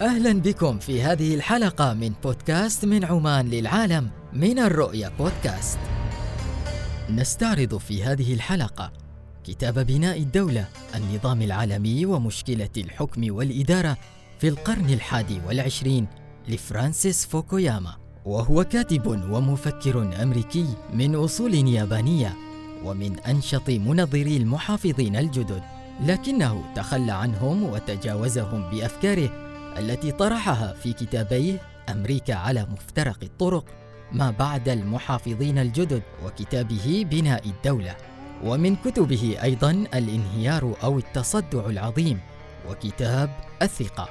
أهلا بكم في هذه الحلقة من بودكاست من عمان للعالم من الرؤيا بودكاست. نستعرض في هذه الحلقة كتاب بناء الدولة النظام العالمي ومشكلة الحكم والإدارة في القرن الحادي والعشرين لفرانسيس فوكوياما وهو كاتب ومفكر أمريكي من أصول يابانية ومن أنشط منظري المحافظين الجدد لكنه تخلى عنهم وتجاوزهم بأفكاره التي طرحها في كتابيه أمريكا على مفترق الطرق ما بعد المحافظين الجدد وكتابه بناء الدولة. ومن كتبه أيضا الانهيار أو التصدع العظيم وكتاب الثقة.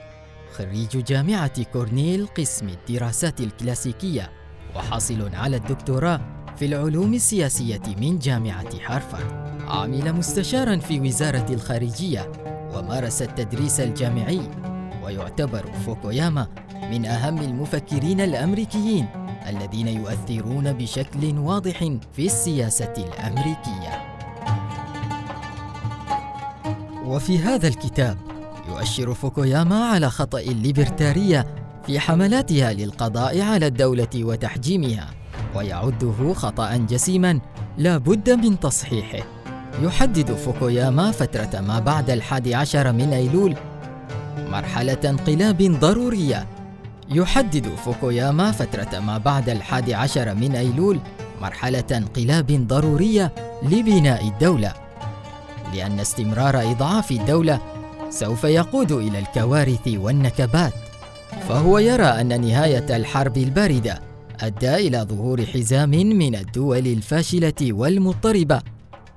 خريج جامعة كورنيل قسم الدراسات الكلاسيكية. وحاصل على الدكتوراه في العلوم السياسية من جامعة هارفارد. عمل مستشارا في وزارة الخارجية. ومارس التدريس الجامعي. ويعتبر فوكوياما من أهم المفكرين الأمريكيين الذين يؤثرون بشكل واضح في السياسة الأمريكية. وفي هذا الكتاب يؤشر فوكوياما على خطأ الليبرتارية في حملاتها للقضاء على الدولة وتحجيمها، ويعده خطأ جسيما لا بد من تصحيحه. يحدد فوكوياما فترة ما بعد الحادي عشر من أيلول مرحلة انقلاب ضرورية. يحدد فوكوياما فترة ما بعد الحادي عشر من أيلول مرحلة انقلاب ضرورية لبناء الدولة. لأن استمرار إضعاف الدولة سوف يقود إلى الكوارث والنكبات. فهو يرى أن نهاية الحرب الباردة أدى إلى ظهور حزام من الدول الفاشلة والمضطربة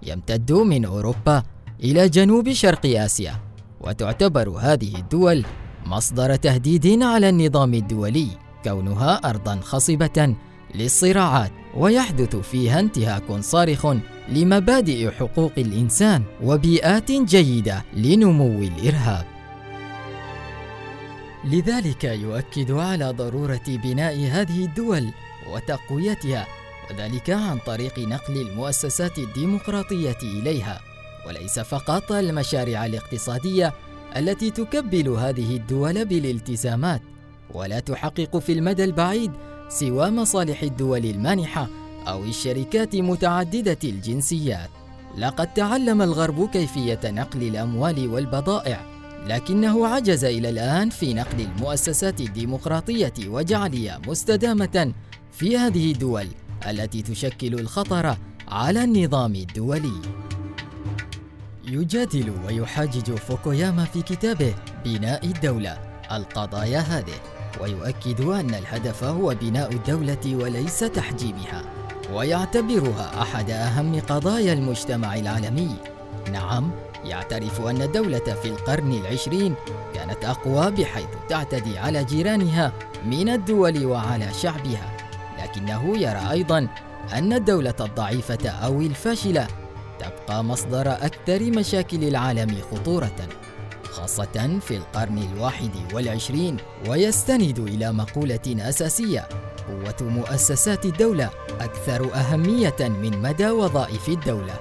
يمتد من أوروبا إلى جنوب شرق آسيا. وتعتبر هذه الدول مصدر تهديد على النظام الدولي كونها ارضا خصبة للصراعات ويحدث فيها انتهاك صارخ لمبادئ حقوق الإنسان وبيئات جيدة لنمو الإرهاب. لذلك يؤكد على ضرورة بناء هذه الدول وتقويتها وذلك عن طريق نقل المؤسسات الديمقراطية إليها. وليس فقط المشاريع الاقتصادية التي تكبل هذه الدول بالالتزامات ولا تحقق في المدى البعيد سوى مصالح الدول المانحة أو الشركات متعددة الجنسيات. لقد تعلم الغرب كيفية نقل الأموال والبضائع لكنه عجز إلى الآن في نقل المؤسسات الديمقراطية وجعلها مستدامة في هذه الدول التي تشكل الخطر على النظام الدولي. يجادل ويحاجج فوكوياما في كتابه بناء الدولة. القضايا هذه ويؤكد أن الهدف هو بناء الدولة وليس تحجيمها ويعتبرها أحد أهم قضايا المجتمع العالمي. نعم يعترف أن الدولة في القرن العشرين كانت أقوى بحيث تعتدي على جيرانها من الدول وعلى شعبها لكنه يرى أيضا أن الدولة الضعيفة أو الفاشلة تبقى مصدر أكثر مشاكل العالم خطورة خاصة في القرن الواحد والعشرين ويستند إلى مقولة أساسية قوة مؤسسات الدولة أكثر أهمية من مدى وظائف الدولة.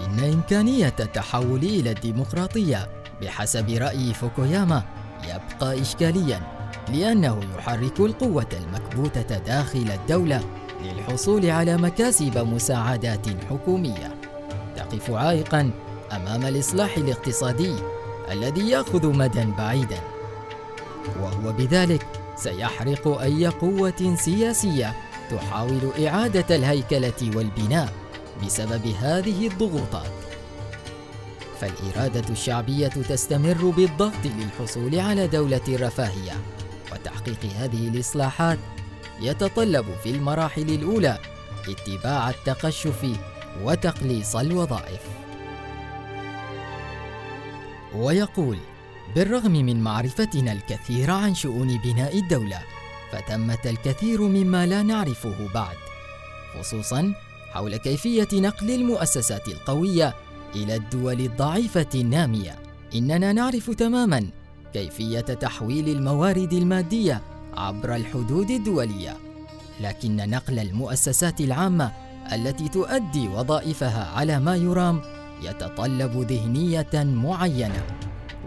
إن إمكانية التحول إلى الديمقراطية بحسب رأي فوكوياما يبقى إشكاليا لأنه يحرك القوة المكبوتة داخل الدولة للحصول على مكاسب مساعدات حكومية تقف عائقا أمام الإصلاح الاقتصادي الذي يأخذ مدى بعيدا. وهو بذلك سيحرق أي قوة سياسية تحاول إعادة الهيكلة والبناء بسبب هذه الضغوطات. فالإرادة الشعبية تستمر بالضغط للحصول على دولة رفاهية وتحقيق هذه الإصلاحات يتطلب في المراحل الأولى اتباع التقشف وتقليص الوظائف. ويقول: بالرغم من معرفتنا الكثير عن شؤون بناء الدولة، فتمت الكثير مما لا نعرفه بعد، خصوصا حول كيفية نقل المؤسسات القوية إلى الدول الضعيفة النامية. إننا نعرف تماما كيفية تحويل الموارد المادية عبر الحدود الدولية لكن نقل المؤسسات العامة التي تؤدي وظائفها على ما يرام يتطلب ذهنية معينة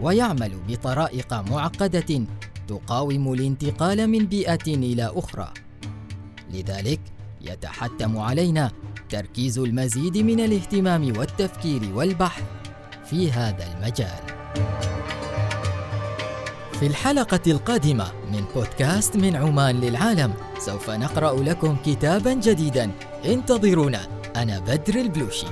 ويعمل بطرائق معقدة تقاوم الانتقال من بيئة إلى أخرى. لذلك يتحتم علينا تركيز المزيد من الاهتمام والتفكير والبحث في هذا المجال. في الحلقة القادمة من بودكاست من عمان للعالم. سوف نقرأ لكم كتابا جديدا. انتظرونا. أنا بدر البلوشي.